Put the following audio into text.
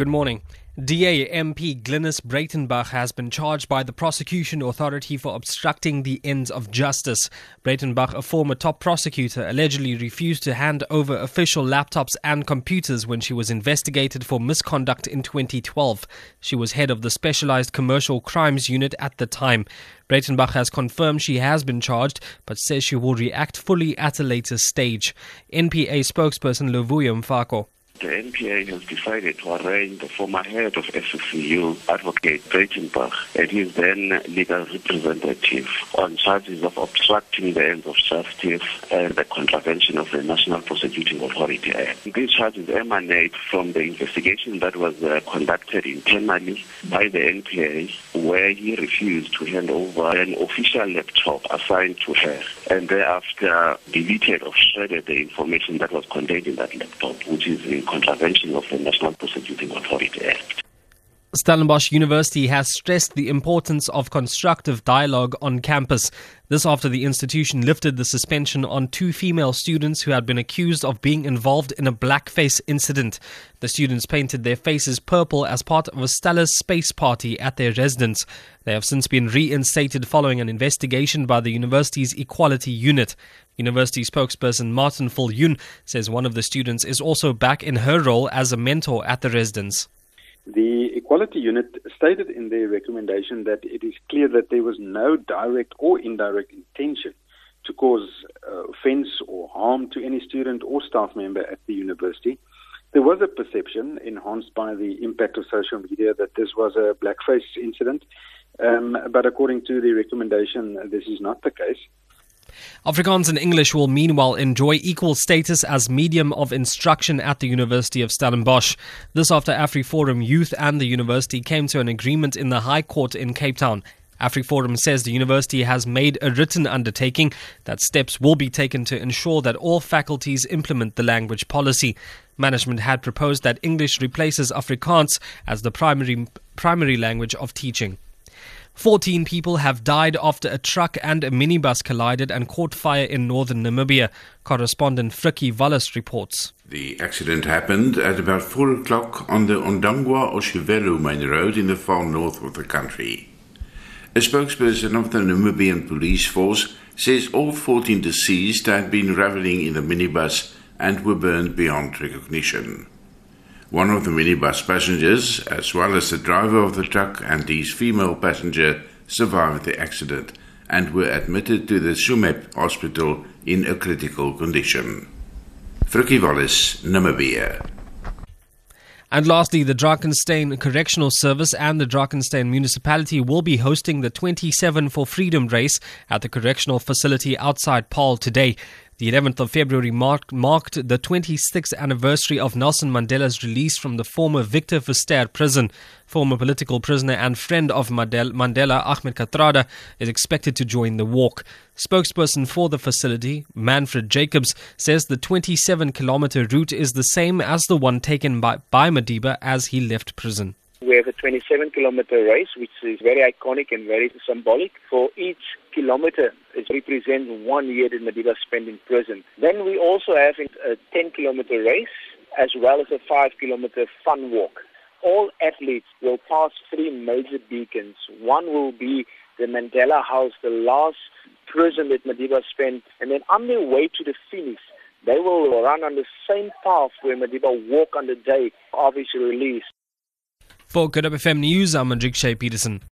Good morning. DA MP Glynnis Breytenbach has been charged by the prosecution authority for obstructing the ends of justice. Breytenbach, a former top prosecutor, allegedly refused to hand over official laptops and computers when she was investigated for misconduct in 2012. She was head of the Specialized Commercial Crimes Unit at the time. Breytenbach has confirmed she has been charged, but says she will react fully at a later stage. NPA spokesperson Luvuyo Mfaku. The NPA has decided to arraign the former head of SCCU, Advocate Breytenbach, and his then legal representative on charges of obstructing the ends of justice and the contravention of the National Prosecuting Authority Act. These charges emanate from the investigation that was uh, conducted internally by the NPA, where he refused to hand over an official laptop assigned to her, and thereafter deleted or shredded the information that was contained in that laptop, which is in contravention of the National Prosecuting Authority Act. Stellenbosch University has stressed the importance of constructive dialogue on campus. This after the institution lifted the suspension on two female students who had been accused of being involved in a blackface incident. The students painted their faces purple as part of a stellar space party at their residence. They have since been reinstated following an investigation by the university's equality unit. University spokesperson Martin Viljoen says one of the students is also back in her role as a mentor at the residence. The Equality Unit stated in their recommendation that it is clear that there was no direct or indirect intention to cause uh, offense or harm to any student or staff member at the university. There was a perception enhanced by the impact of social media that this was a blackface incident, um, but according to the recommendation, this is not the case. Afrikaans and English will meanwhile enjoy equal status as medium of instruction at the University of Stellenbosch. This after AfriForum Youth and the university came to an agreement in the High Court in Cape Town. AfriForum says the university has made a written undertaking that steps will be taken to ensure that all faculties implement the language policy. Management had proposed that English replaces Afrikaans as the primary primary language of teaching. 14 people have died after a truck and a minibus collided and caught fire in northern Namibia. Correspondent Frikkie Wallis reports. The accident happened at about 4 o'clock on the Ondangwa Oshivelo main road in the far north of the country. A spokesperson of the Namibian police force says all 14 deceased had been traveling in the minibus and were burned beyond recognition. One of the minibus passengers, as well as the driver of the truck and his female passenger, survived the accident and were admitted to the Sumep hospital in a critical condition. Frikkie Wallis, Namibia. And lastly, the Drakenstein Correctional Service and the Drakenstein Municipality will be hosting the 27 for Freedom race at the correctional facility outside Paarl today. The 11th of February marked, the 26th anniversary of Nelson Mandela's release from the former Victor Verster prison. Former political prisoner and friend of Mandela, Ahmed Kathrada, is expected to join the walk. Spokesperson for the facility, Manfred Jacobs, says the 27 kilometer route is the same as the one taken by, by Madiba as he left prison. We have a 27 kilometer race, which is very iconic and very symbolic. For each kilometer, it represents one year that Madiba spent in prison. Then we also have a 10 kilometer race, as well as a 5 kilometer fun walk. All athletes will pass three major beacons. One will be the Mandela House, the last prison that Madiba spent, and then on their way to the finish, they will run on the same path where Madiba walked on the day of his release. For Good FM News, I'm Andrik Shea Peterson.